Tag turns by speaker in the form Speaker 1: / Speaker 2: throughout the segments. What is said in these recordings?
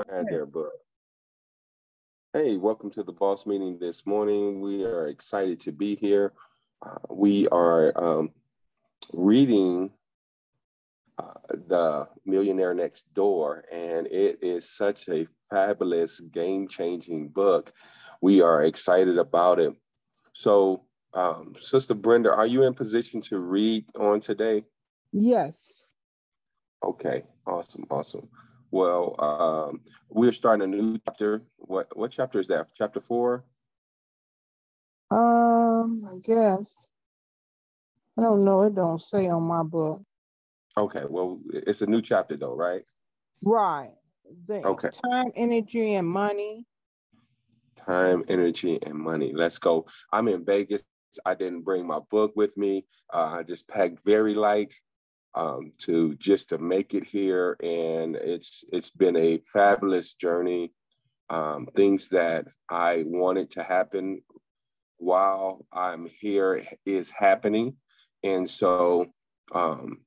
Speaker 1: ahead there, but hey, welcome to the boss meeting this morning. We are excited to be here. Uh, we are um, reading uh, The Millionaire Next Door, and it is such a fabulous, game changing book. We are excited about it. So, um, Sister Brenda, are you in position to read on today?
Speaker 2: Yes.
Speaker 1: Okay, awesome, awesome. Well, um, we're starting a new chapter. What what chapter is that? Chapter four?
Speaker 2: Um, I guess. I don't know. It don't say on my book.
Speaker 1: Okay, well, it's a new chapter though, right?
Speaker 2: Right. The
Speaker 1: Okay.
Speaker 2: time, energy, and money.
Speaker 1: Time, energy, and money. Let's go. I'm in Vegas. I didn't bring my book with me. Uh, I just packed very light um, to just to make it here, and it's it's been a fabulous journey. Um, things that I wanted to happen while I'm here is happening, and so um,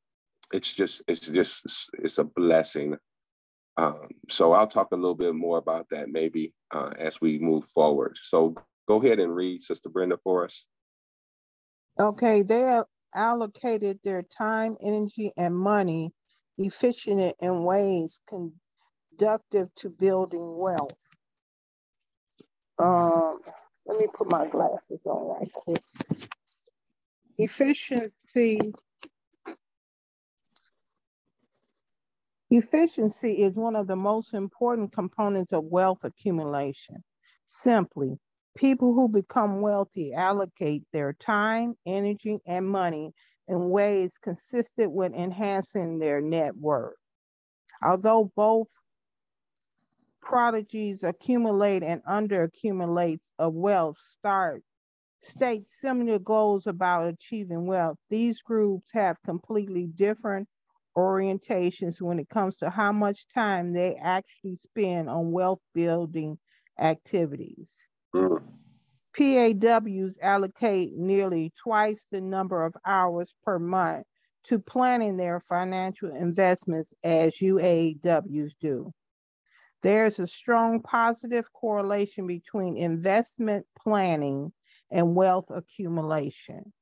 Speaker 1: it's just it's just it's a blessing. Um, so I'll talk a little bit more about that maybe uh, as we move forward. So go ahead and read, Sister Brenda, for us.
Speaker 2: Okay, they have allocated their time, energy, and money efficient in ways conductive to building wealth. Um, let me put my glasses on right quick. Efficiency. Efficiency is one of the most important components of wealth accumulation. Simply, people who become wealthy allocate their time, energy, and money in ways consistent with enhancing their net worth. Although both prodigies accumulate and underaccumulates of wealth start state similar goals about achieving wealth. These groups have completely different orientations when it comes to how much time they actually spend on wealth building activities. PAWs allocate nearly twice the number of hours per month to planning their financial investments as UAWs do. There's a strong positive correlation between investment planning and wealth accumulation.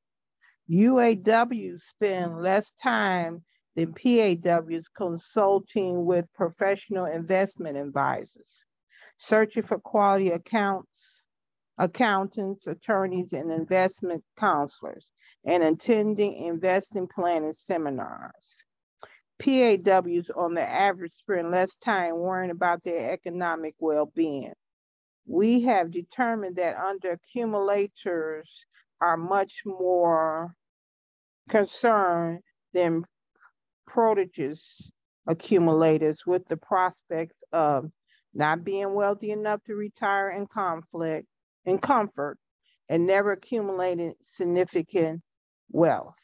Speaker 2: UAWs spend less time than PAWs consulting with professional investment advisors, searching for quality accounts, accountants, attorneys, and investment counselors, and attending investing planning seminars. PAWs on the average spend less time worrying about their economic well-being we have determined that under accumulators are much more concerned than prodigious accumulators with the prospects of not being wealthy enough to retire in conflict in comfort and never accumulated significant wealth.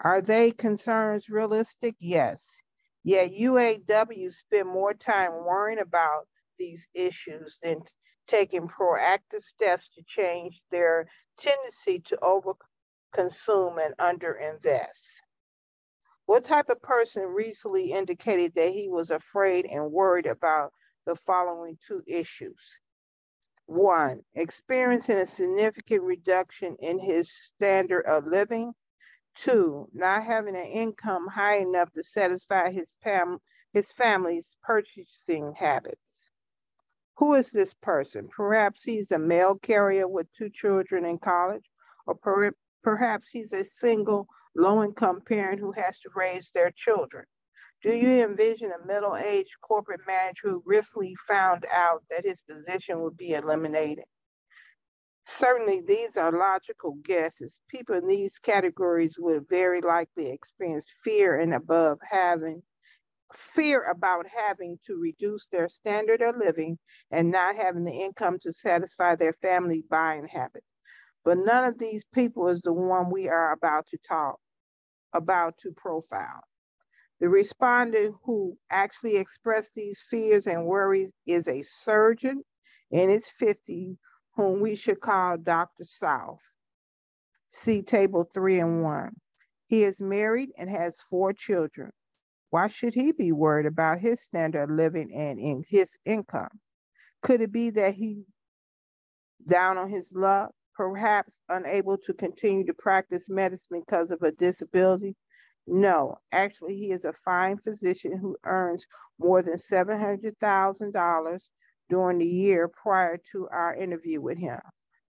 Speaker 2: Are they concerns realistic? Yes. Yet UAW spend more time worrying about these issues than taking proactive steps to change their tendency to overconsume and underinvest. What type of person recently indicated that he was afraid and worried about the following two issues? One, experiencing a significant reduction in his standard of living. Two, not having an income high enough to satisfy his, fam- his family's purchasing habits. Who is this person? Perhaps he's a mail carrier with two children in college, or per perhaps he's a single low income parent who has to raise their children. Do you envision a middle aged corporate manager who recently found out that his position would be eliminated? Certainly, these are logical guesses. People in these categories would very likely experience fear and above having fear about having to reduce their standard of living and not having the income to satisfy their family buying habits. But none of these people is the one we are about to talk about to profile. The respondent who actually expressed these fears and worries is a surgeon in his 50s whom we should call Dr. South. See table three and one. He is married and has four children. Why should he be worried about his standard of living and in his income? Could it be that he down on his luck, perhaps unable to continue to practice medicine because of a disability? No, actually, he is a fine physician who earns more than $700,000 during the year prior to our interview with him.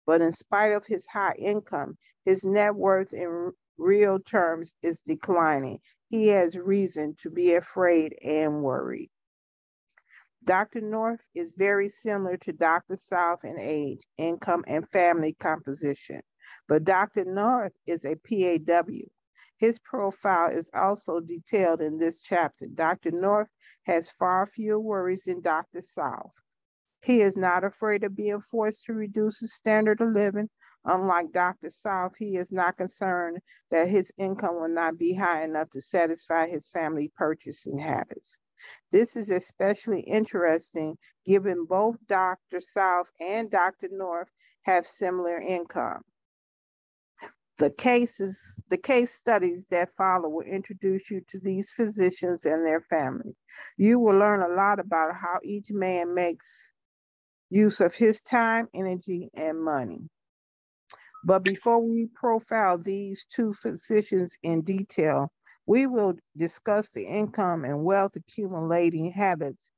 Speaker 2: But in spite of his high income, his net worth in real terms is declining. He has reason to be afraid and worried. Dr. North is very similar to Dr. South in age, income, and family composition, but Dr. North is a PAW. His profile is also detailed in this chapter. Dr. North has far fewer worries than Dr. South. He is not afraid of being forced to reduce his standard of living. Unlike Dr. South, he is not concerned that his income will not be high enough to satisfy his family purchasing habits. This is especially interesting given both Dr. South and Dr. North have similar income. The cases, the case studies that follow will introduce you to these physicians and their families. You will learn a lot about how each man makes use of his time, energy, and money. But before we profile these two physicians in detail, we will discuss the income and wealth accumulating habits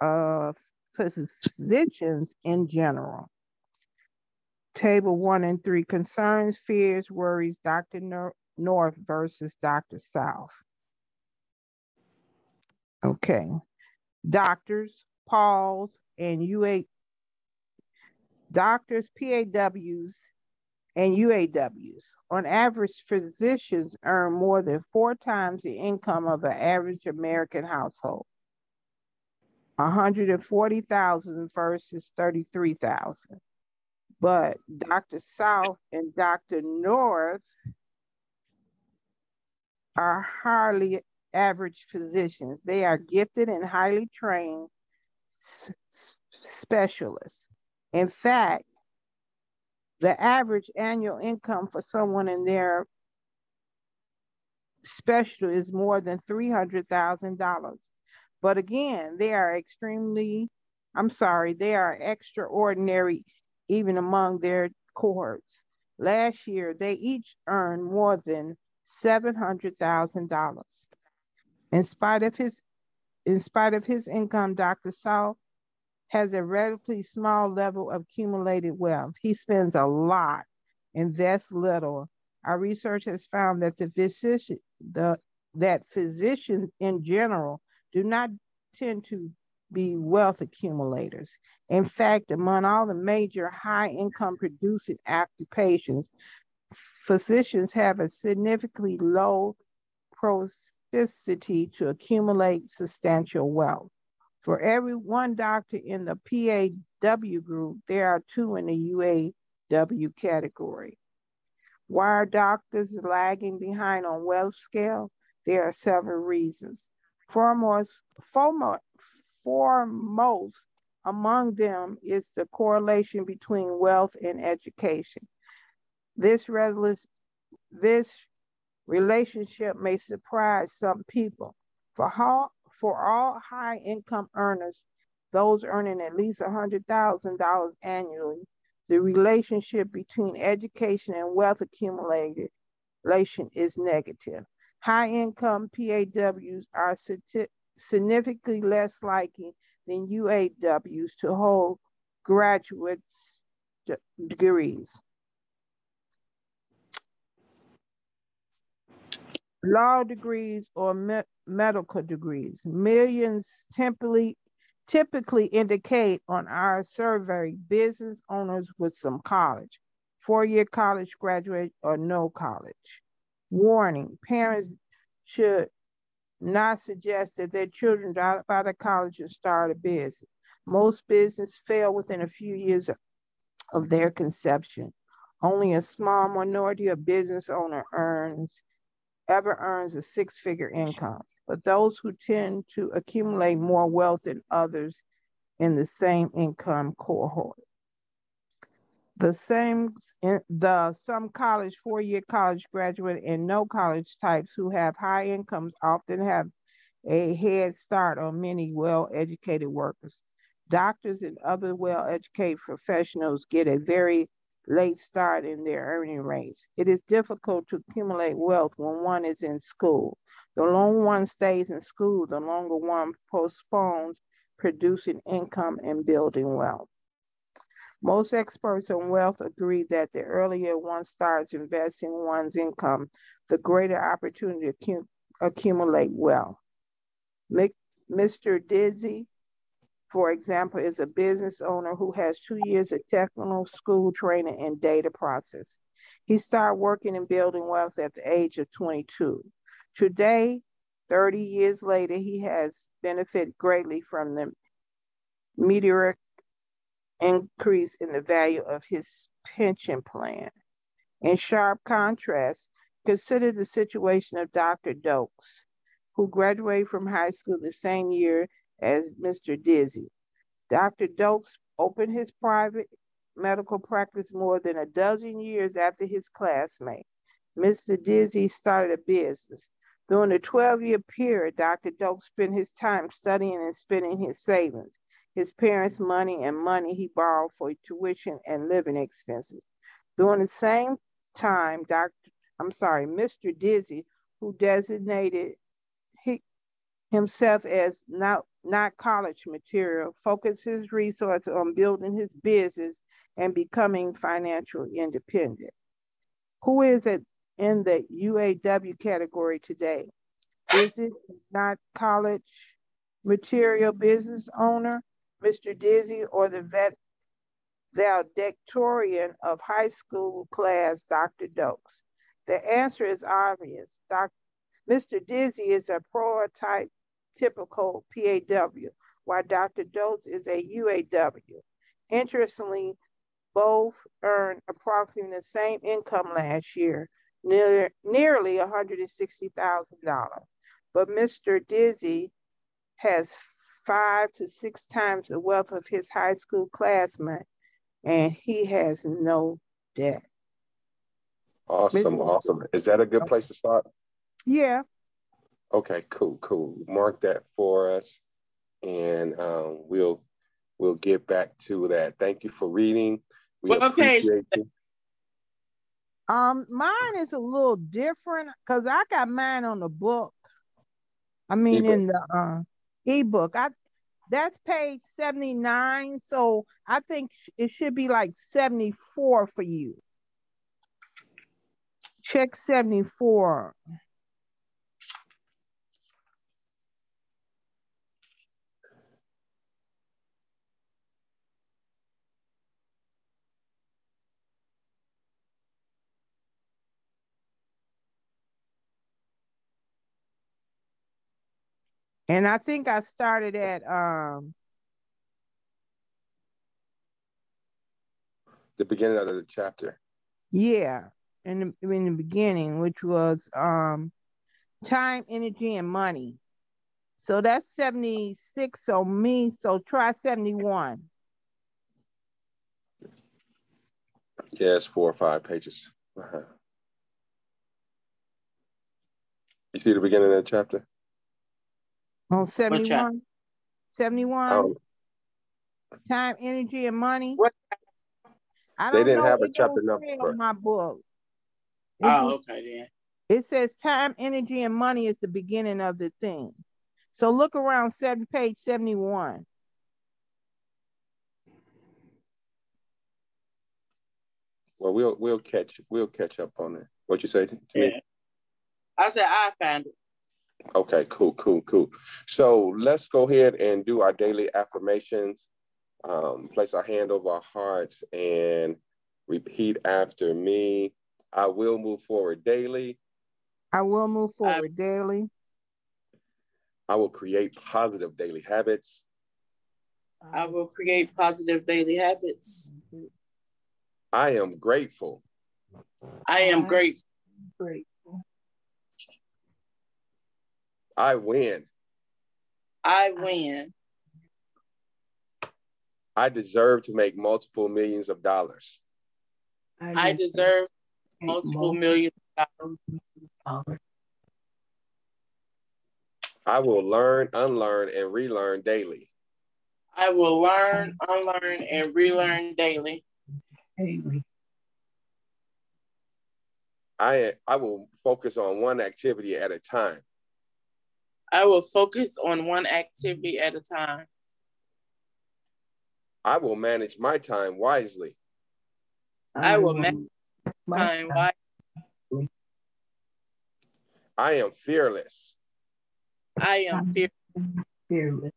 Speaker 2: of physicians in general. Table one and three concerns, fears, worries, Dr. North versus Dr. South. Okay. Doctors, PAWS, and UA doctors, PAWs, and UAWs. On average, physicians earn more than four times the income of an average American household. 140,000 versus 33,000. But Dr. South and Dr. North are hardly average physicians. They are gifted and highly trained specialists. In fact, the average annual income for someone in their special is more than $300,000. But again, they are extremely, I'm sorry, they are extraordinary even among their cohorts. Last year, they each earned more than $700,000. In spite of his in spite of his income, Dr. South has a relatively small level of accumulated wealth. He spends a lot, invests little. Our research has found that the physician, the that physicians in general do not tend to be wealth accumulators. In fact, among all the major high income producing occupations, physicians have a significantly low propensity to accumulate substantial wealth. For every one doctor in the PAW group, there are two in the UAW category. Why are doctors lagging behind on wealth scale? There are several reasons. Foremost, foremost, foremost among them is the correlation between wealth and education. This, this relationship may surprise some people. For how, for all high income earners, those earning at least $100,000 annually, the relationship between education and wealth accumulation is negative. High income PAWs are significantly less likely than UAWs to hold graduate degrees. law degrees or me medical degrees. Millions typically typically indicate on our survey business owners with some college, four-year college graduate or no college. Warning, parents should not suggest that their children drop out of college and start a business. Most business fail within a few years of their conception. Only a small minority of business owner earns ever earns a six figure income, but those who tend to accumulate more wealth than others in the same income cohort. The same, the some college, four year college graduate and no college types who have high incomes often have a head start on many well-educated workers. Doctors and other well-educated professionals get a very late start in their earning rates. It is difficult to accumulate wealth when one is in school. The longer one stays in school, the longer one postpones producing income and building wealth. Most experts on wealth agree that the earlier one starts investing one's income, the greater opportunity to accumulate wealth. Mr. Dizzy, for example, is a business owner who has two years of technical school training in data process. He started working and building wealth at the age of 22. Today, 30 years later, he has benefited greatly from the meteoric increase in the value of his pension plan. In sharp contrast, consider the situation of Dr. Dokes, who graduated from high school the same year as Mr. Dizzy. Dr. Dokes opened his private medical practice more than a dozen years after his classmate. Mr. Dizzy started a business. During the 12 year period, Dr. Dokes spent his time studying and spending his savings his parents' money and money he borrowed for tuition and living expenses. During the same time, Dr. I'm sorry, Mr. Dizzy, who designated he, himself as not, not college material, focused his resources on building his business and becoming financially independent. Who is it in the UAW category today? Is it not college material business owner? Mr. Dizzy or the vet valedictorian of high school class, Dr. Dokes? The answer is obvious. Dr. Mr. Dizzy is a prototype typical PAW, while Dr. Dokes is a UAW. Interestingly, both earned approximately the same income last year, near, nearly $160,000. But Mr. Dizzy has five to six times the wealth of his high school classmate, and he has no debt.
Speaker 1: Awesome, awesome. Is that a good place to start?
Speaker 2: Yeah.
Speaker 1: Okay, cool, cool. Mark that for us, and um, we'll we'll get back to that. Thank you for reading. We
Speaker 3: what page?
Speaker 2: Um, mine is a little different because I got mine on the book. I mean, in the uh, ebook. I that's page 79. So I think it should be like 74 for you. Check 74. And I think I started at um
Speaker 1: the beginning of the chapter.
Speaker 2: Yeah, in the, in the beginning, which was um time, energy, and money. So that's 76 on me. So try 71.
Speaker 1: Yes, four or five pages. Uh-huh. You see the beginning of the chapter?
Speaker 2: On 71? 71? Oh. Time, energy, and money? What?
Speaker 1: I don't they didn't know. have a it chapter number.
Speaker 2: On my book.
Speaker 3: Oh, it oh, okay then.
Speaker 2: It says time, energy, and money is the beginning of the thing. So look around seven page 71.
Speaker 1: Well, we'll we'll catch we'll catch up on it. What you say to
Speaker 3: yeah. me? I said I found it.
Speaker 1: Okay, cool, cool, cool. So let's go ahead and do our daily affirmations. Um, place our hand over our hearts and repeat after me. I will move forward daily.
Speaker 2: I will move forward I, daily.
Speaker 1: I will create positive daily habits.
Speaker 3: I will create positive daily habits.
Speaker 1: I am grateful.
Speaker 3: I am grateful.
Speaker 2: Great.
Speaker 1: I win.
Speaker 3: I win.
Speaker 1: I deserve to make multiple millions of dollars.
Speaker 3: I deserve multiple millions of dollars.
Speaker 1: I will learn, unlearn, and relearn daily.
Speaker 3: I will learn, unlearn, and relearn daily. Daily.
Speaker 1: I, I will focus on one activity at a time.
Speaker 3: I will focus on one activity at a time.
Speaker 1: I will manage my time wisely.
Speaker 3: I will um, manage my time wisely.
Speaker 1: I am fearless.
Speaker 3: I am fearless.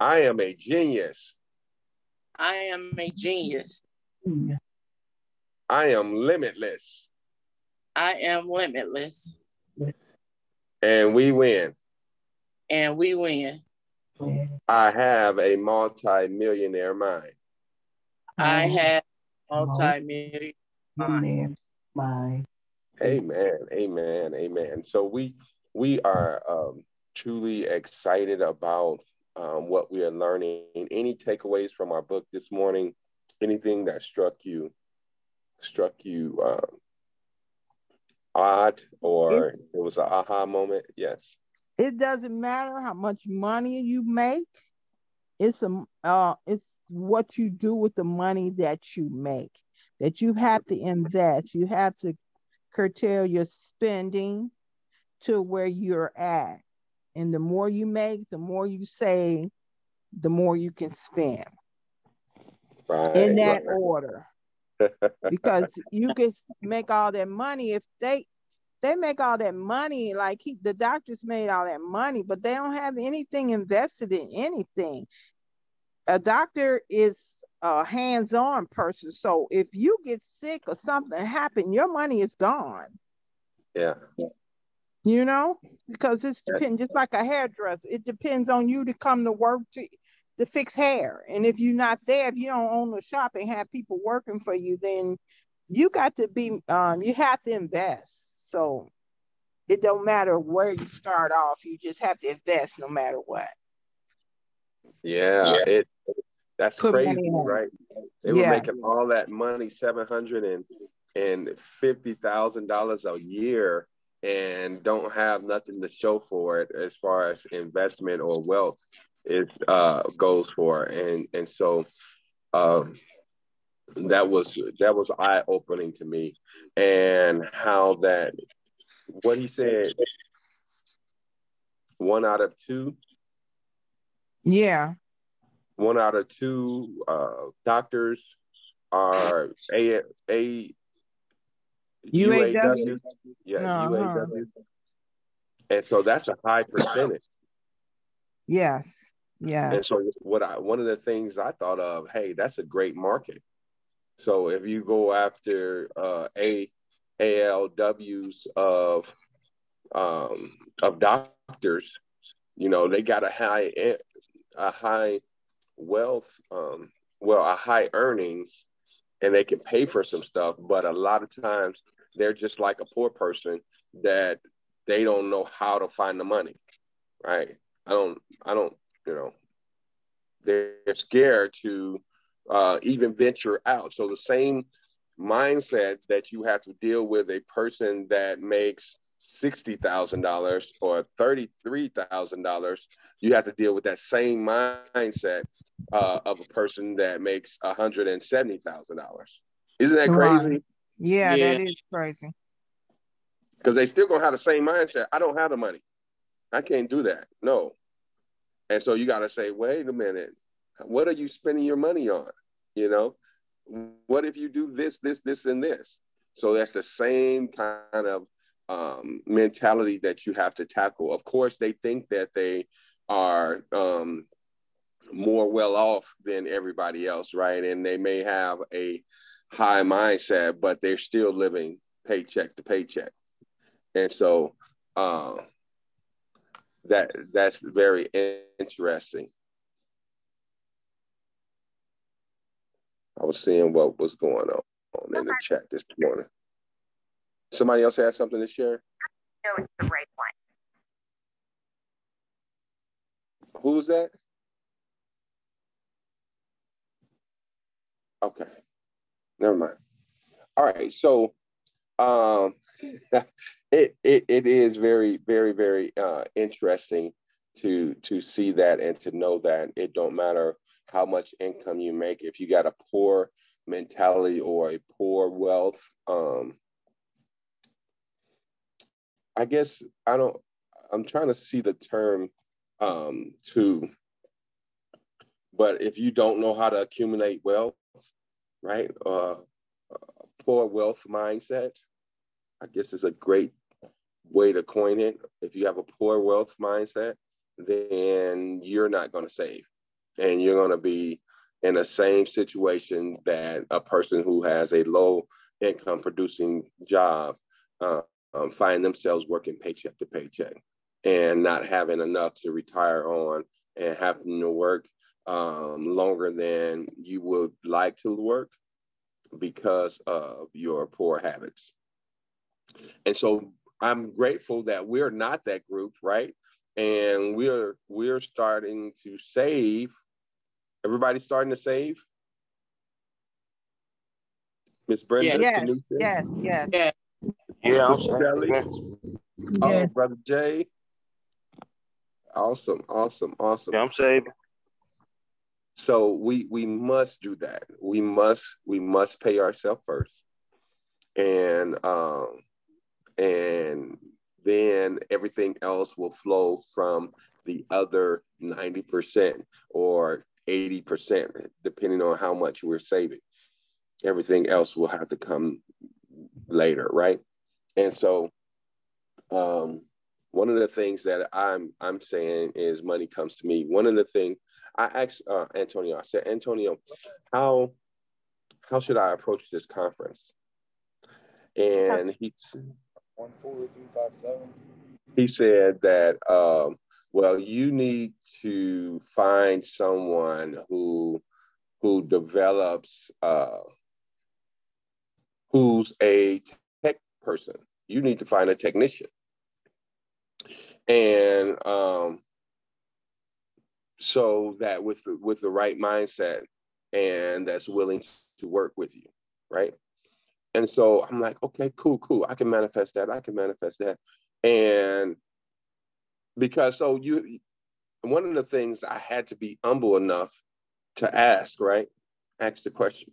Speaker 1: I am a genius.
Speaker 3: I am a genius.
Speaker 1: I am limitless.
Speaker 3: I am limitless.
Speaker 1: And we win.
Speaker 3: And we win.
Speaker 1: I have a multi-millionaire mind.
Speaker 3: I have multi-millionaire mind.
Speaker 1: Amen. Amen. Amen. So we we are um, truly excited about um, what we are learning. Any takeaways from our book this morning? Anything that struck you struck you um, odd or it was an aha moment? Yes.
Speaker 2: It doesn't matter how much money you make. It's a uh, it's what you do with the money that you make. That you have to invest. You have to curtail your spending to where you're at. And the more you make, the more you save, the more you can spend. Right, in that right. order. Because you can make all that money if they they make all that money like he, the doctors made all that money but they don't have anything invested in anything. A doctor is a hands-on person so if you get sick or something happen your money is gone.
Speaker 1: Yeah.
Speaker 2: You know because it's depend just like a hairdresser it depends on you to come to work to to fix hair. And if you're not there if you don't own a shop and have people working for you then you got to be um you have to invest. So it don't matter where you start off you just have to invest no matter what.
Speaker 1: Yeah, yeah. it that's Put crazy right? They yeah. were making all that money 700 and and fifty thousand dollars a year and don't have nothing to show for it as far as investment or wealth it uh, goes for. And and so um, that was that was eye opening to me, and how that what he said one out of two.
Speaker 2: Yeah.
Speaker 1: One out of two uh, doctors are a a
Speaker 2: UAW.
Speaker 1: Yeah, uh-huh. UAW. And so that's a high percentage.
Speaker 2: Yes. Yeah.
Speaker 1: And so what I one of the things I thought of, hey, that's a great market. So if you go after uh, a ALWs of um, of doctors, you know, they got a high a high wealth, um, well, a high earnings, and they can pay for some stuff. But a lot of times they're just like a poor person that they don't know how to find the money, right? I don't, I don't, you know, they're scared to uh, even venture out. So the same mindset that you have to deal with a person that makes sixty thousand dollars or thirty-three thousand dollars, you have to deal with that same mindset uh, of a person that makes one hundred and seventy thousand dollars. Isn't that crazy?
Speaker 2: Yeah, yeah, that is crazy.
Speaker 1: Because they still gonna have the same mindset. I don't have the money. I can't do that. No. And so you got to say, wait a minute, what are you spending your money on? You know, what if you do this, this, this, and this? So that's the same kind of um, mentality that you have to tackle. Of course, they think that they are um, more well off than everybody else, right? And they may have a high mindset, but they're still living paycheck to paycheck. And so uh, that that's very interesting. I was seeing what was going on in the chat this morning. Somebody else has something to share?
Speaker 4: No, it's the right
Speaker 1: one. Who's that? Okay. Never mind. All right. So um it, it it is very very very uh, interesting to to see that and to know that it don't matter how much income you make. If you got a poor mentality or a poor wealth um i guess i don't i'm trying to see the term um to but if you don't know how to accumulate wealth right uh poor wealth mindset i guess is a great way to coin it if you have a poor wealth mindset then you're not going to save and you're going to be in the same situation that a person who has a low income producing job uh, um, find themselves working paycheck to paycheck and not having enough to retire on and having to work um, longer than you would like to work because of your poor habits. And so I'm grateful that we're not that group, right? And we're we're starting to save Everybody starting to save? Miss Brenda?
Speaker 2: Yes, yes, yes.
Speaker 3: Yeah.
Speaker 4: Yeah, I'm
Speaker 1: Shelley?
Speaker 4: saving.
Speaker 1: Oh, Brother Jay. Awesome, awesome, awesome.
Speaker 4: Yeah, I'm saving.
Speaker 1: So we we must do that. We must we must pay ourselves first, and um, and then everything else will flow from the other ninety percent or 80%, depending on how much we're saving. Everything else will have to come later, right? And so um, one of the things that I'm I'm saying is money comes to me. One of the things I asked uh, Antonio, I said, Antonio, how how should I approach this conference? And he he said that um, well, you need to find someone who who develops uh, who's a tech person. You need to find a technician, and um, so that with the, with the right mindset and that's willing to work with you, right? And so I'm like, okay, cool, cool. I can manifest that. I can manifest that, and because so you one of the things I had to be humble enough to ask, right? Ask the question.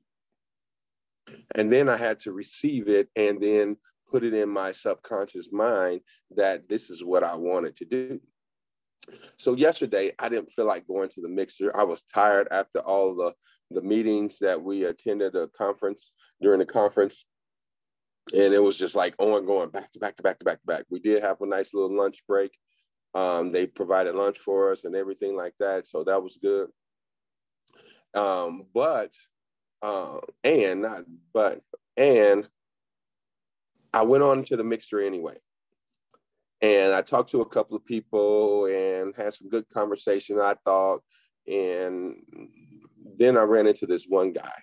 Speaker 1: And then I had to receive it and then put it in my subconscious mind that this is what I wanted to do. So yesterday I didn't feel like going to the mixer. I was tired after all the the meetings that we attended a conference during the conference. And it was just like ongoing back to back to back to back to back. We did have a nice little lunch break um, they provided lunch for us and everything like that. So that was good. Um, but, uh, and not, but, and I went on to the mixture anyway. And I talked to a couple of people and had some good conversation, I thought. And then I ran into this one guy,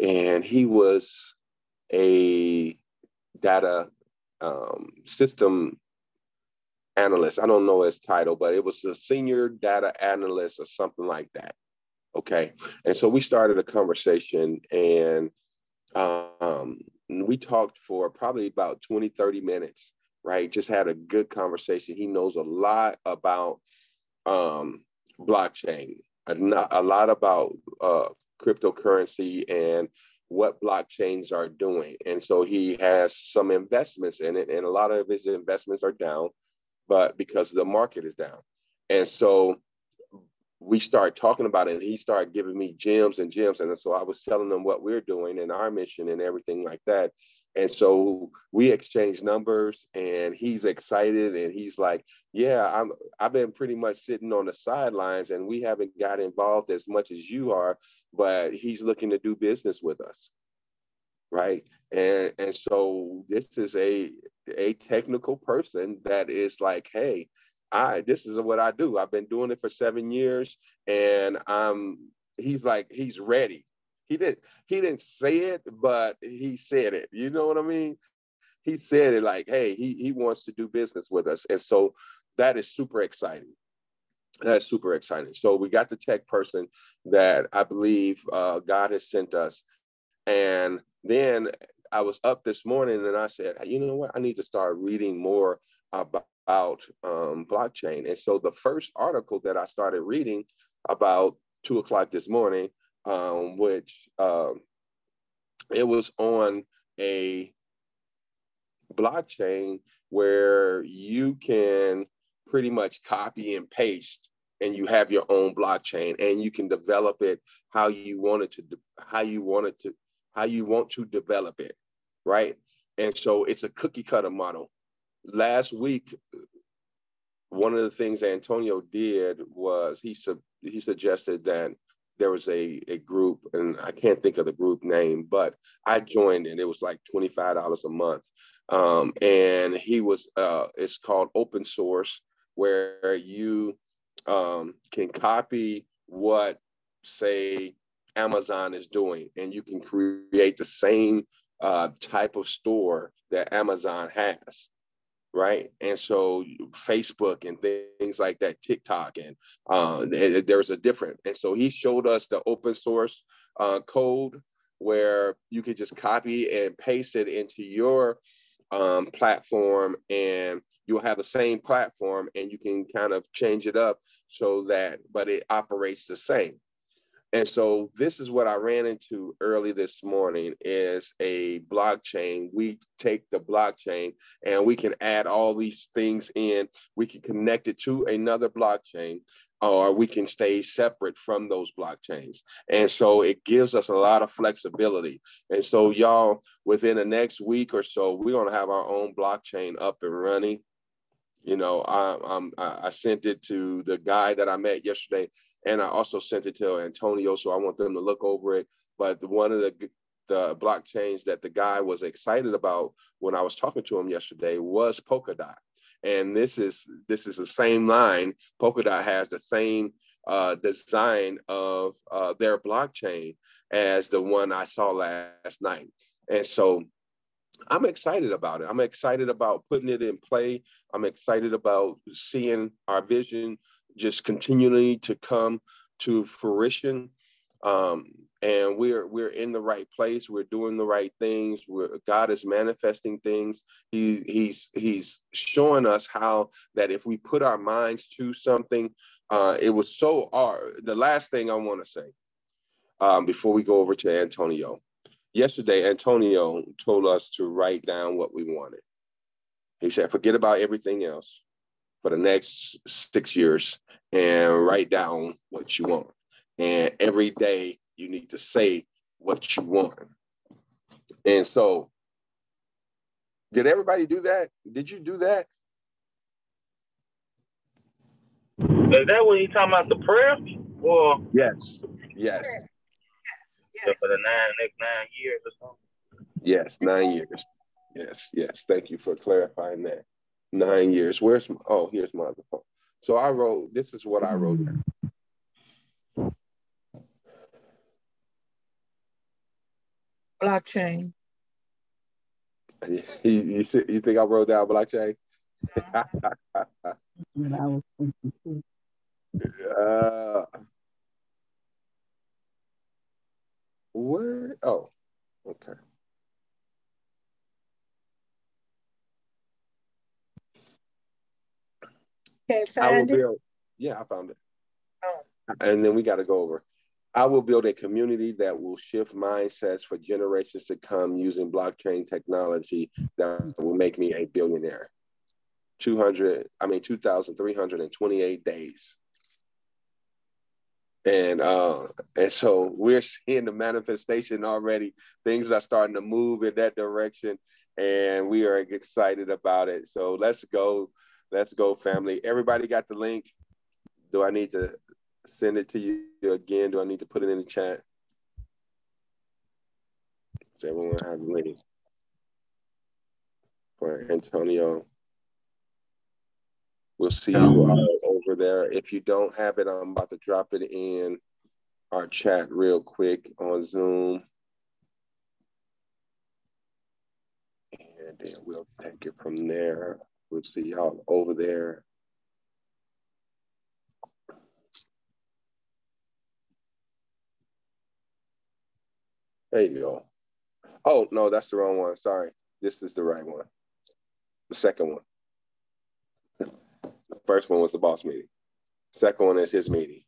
Speaker 1: and he was a data um, system analyst. I don't know his title, but it was a senior data analyst or something like that. Okay. And so we started a conversation and um, we talked for probably about 20, 30 minutes, right? Just had a good conversation. He knows a lot about um, blockchain, a, lot about uh, cryptocurrency and what blockchains are doing. And so he has some investments in it, and a lot of his investments are down but because the market is down. And so we started talking about it and he started giving me gems and gems. And so I was telling him what we're doing and our mission and everything like that. And so we exchanged numbers and he's excited and he's like, yeah, I'm I've been pretty much sitting on the sidelines and we haven't got involved as much as you are, but he's looking to do business with us. Right. And and so this is a a technical person that is like, hey, I this is what I do. I've been doing it for seven years, and I'm. He's like, he's ready. He didn't. He didn't say it, but he said it. You know what I mean? He said it like, hey, he he wants to do business with us, and so that is super exciting. That's super exciting. So we got the tech person that I believe uh, God has sent us, and then I was up this morning and I said, you know what? I need to start reading more about, about um, blockchain. And so the first article that I started reading about two o'clock this morning, um, which uh, it was on a blockchain where you can pretty much copy and paste and you have your own blockchain and you can develop it how you want it to how you want it to how you want to develop it right and so it's a cookie cutter model last week one of the things antonio did was he sub, he suggested that there was a, a group and i can't think of the group name but i joined and it was like $25 a month. Um, and he was uh, it's called open source where you um, can copy what, say, Amazon is doing, and you can create the same uh, type of store that Amazon has, right? And so Facebook and things like that, TikTok, and uh, there's a different. And so he showed us the open source uh, code where you could just copy and paste it into your um, platform and you'll have the same platform and you can kind of change it up so that, but it operates the same. And so this is what I ran into early this morning is a blockchain. We take the blockchain and we can add all these things in. We can connect it to another blockchain or we can stay separate from those blockchains. And so it gives us a lot of flexibility. And so y'all, within the next week or so, we're gonna have our own blockchain up and running. You know, I, I'm, I sent it to the guy that I met yesterday, and I also sent it to Antonio. So I want them to look over it. But one of the the blockchains that the guy was excited about when I was talking to him yesterday was Polkadot, and this is this is the same line. Polkadot has the same uh, design of uh, their blockchain as the one I saw last night, and so I'm excited about it. I'm excited about putting it in play. I'm excited about seeing our vision just continually to come to fruition. Um, and we're we're in the right place. We're doing the right things. We're, God is manifesting things. He, he's he's showing us how that if we put our minds to something, uh, it was so hard. The last thing I want to say um, before we go over to Antonio yesterday, Antonio told us to write down what we wanted. He said, forget about everything else for the next six years and write down what you want. And every day you need to say what you want. And so, did everybody do that? Did you do that?
Speaker 4: Is that when you talking about the prayer? Or
Speaker 1: yes, yes.
Speaker 4: Yes. For the nine next nine years or something.
Speaker 1: Yes, nine years. Yes, yes. Thank you for clarifying that. Nine years. Where's my, oh here's my other phone. So I wrote. This is what I wrote down.
Speaker 2: Blockchain.
Speaker 1: You, you, you think I wrote down blockchain? uh, Where? Oh, okay.
Speaker 2: Can't I will
Speaker 1: build. Yeah, I found it. Oh. And then we got to go over. I will build a community that will shift mindsets for generations to come using blockchain technology that will make me a billionaire. 200, I mean, 2,328 days. And uh, and so we're seeing the manifestation already. Things are starting to move in that direction, and we are excited about it. So let's go, let's go, family. Everybody got the link. Do I need to send it to you again? Do I need to put it in the chat? Does everyone have the link for Antonio? We'll see you all over there. If you don't have it, I'm about to drop it in our chat real quick on Zoom. And then we'll take it from there. We'll see y'all over there. There you go. Oh, no, that's the wrong one. Sorry. This is the right one. The second one. First one was the boss meeting. Second one is his meeting.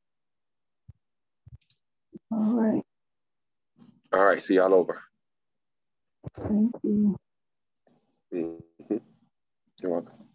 Speaker 5: All right.
Speaker 1: All right. See y'all over.
Speaker 5: Thank you.
Speaker 1: Mhm. You're welcome.